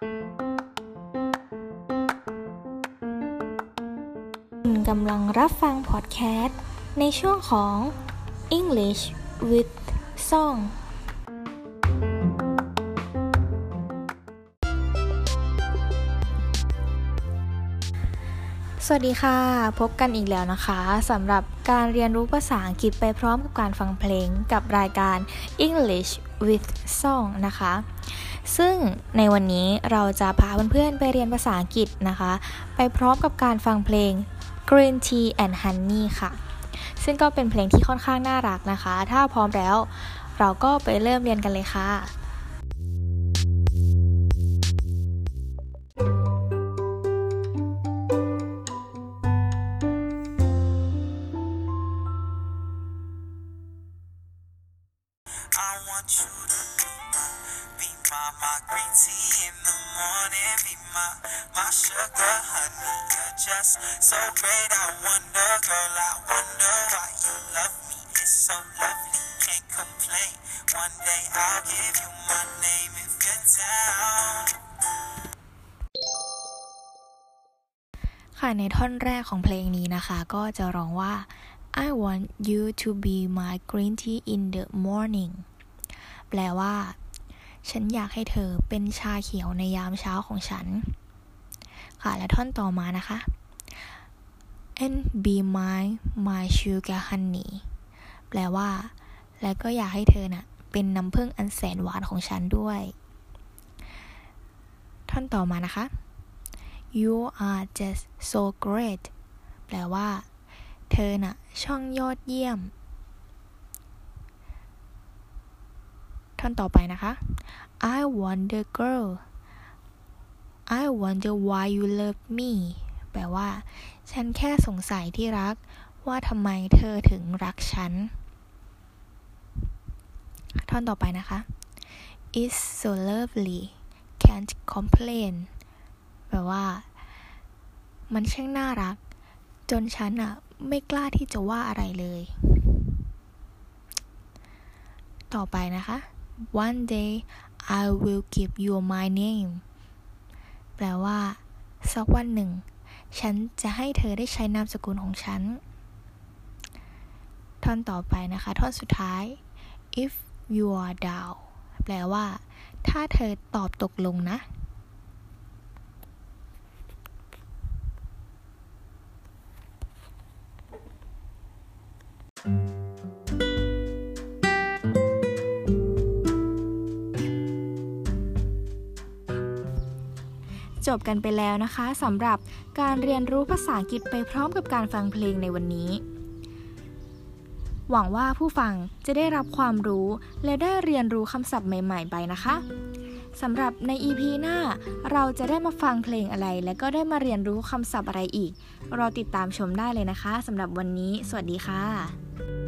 คุณกำลังรับฟังพอดแคสต์ ในช่วงของ English with Song สวัสดีค่ะ พบกันอีกแล้วนะคะสำหรับการเรียนรู้ภาษาอังกฤษไปพร้อมกับการฟังเพลงกับรายการ English with Song นะคะ ซึ่งในวันนี้เราจะพาเพื่อนๆไปเรียนภาษาอังกฤษนะคะ ไปพร้อมกับการฟังเพลง Green Tea and Honey ค่ะ ซึ่งก็เป็นเพลงที่ค่อนข้างน่ารักนะคะ ถ้าพร้อมแล้ว เราก็ไปเริ่มเรียนกันเลยค่ะ I want you to be my, my, my green tea in the morning, be my, my sugar honey. You're just so great. I wonder, girl, I wonder why you love me. It's so lovely, can't complain. One day I'll give you my name if you're down. ค่ะในท่อนแรกของเพลงนี้นะคะ ก็จะร้องว่า I want you to be my green tea in the morning แปลว่า ฉันอยากให้เธอเป็นชาเขียวในยามเช้าของฉัน ค่ะ และท่อนต่อมานะคะ and be my my sugar honey แปลว่า และก็อยากให้เธอน่ะ เป็นน้ำผึ้งอันแสนหวานของฉันด้วย ท่อนต่อมานะคะ you are just so great แปลว่า เธอน่ะ ช่องยอดเยี่ยม ท่อนต่อไปนะคะ I wonder girl I wonder why you love me แปลว่า ฉันแค่สงสัยที่รัก ว่าทำไมเธอถึงรักฉัน ท่อนต่อไปนะคะ It's so lovely can't complain แปลว่า มันช่างน่ารัก จนฉันอะไม่กล้าที่จะว่าอะไรเลย ต่อไปนะคะ one day I will give you my name แปลว่า สักวันหนึ่ง ฉันจะให้เธอได้ใช้นามสกุลของฉัน ท่อนต่อไปนะคะ ท่อนสุดท้าย if you are down แปลว่า ถ้าเธอตอบตกลงนะ จบกันไปแล้วนะคะสำหรับการเรียนรู้ภาษาอังกฤษไปพร้อมกับการฟังเพลงในวันนี้ หวังว่าผู้ฟังจะได้รับความรู้และได้เรียนรู้คำศัพท์ใหม่ๆไปนะคะสำหรับใน EP หน้า เราจะได้มาฟังเพลงอะไร และก็ได้มาเรียนรู้คำศัพท์อะไรอีก รอติดตามชมได้เลยนะคะสำหรับวันนี้ สวัสดีค่ะ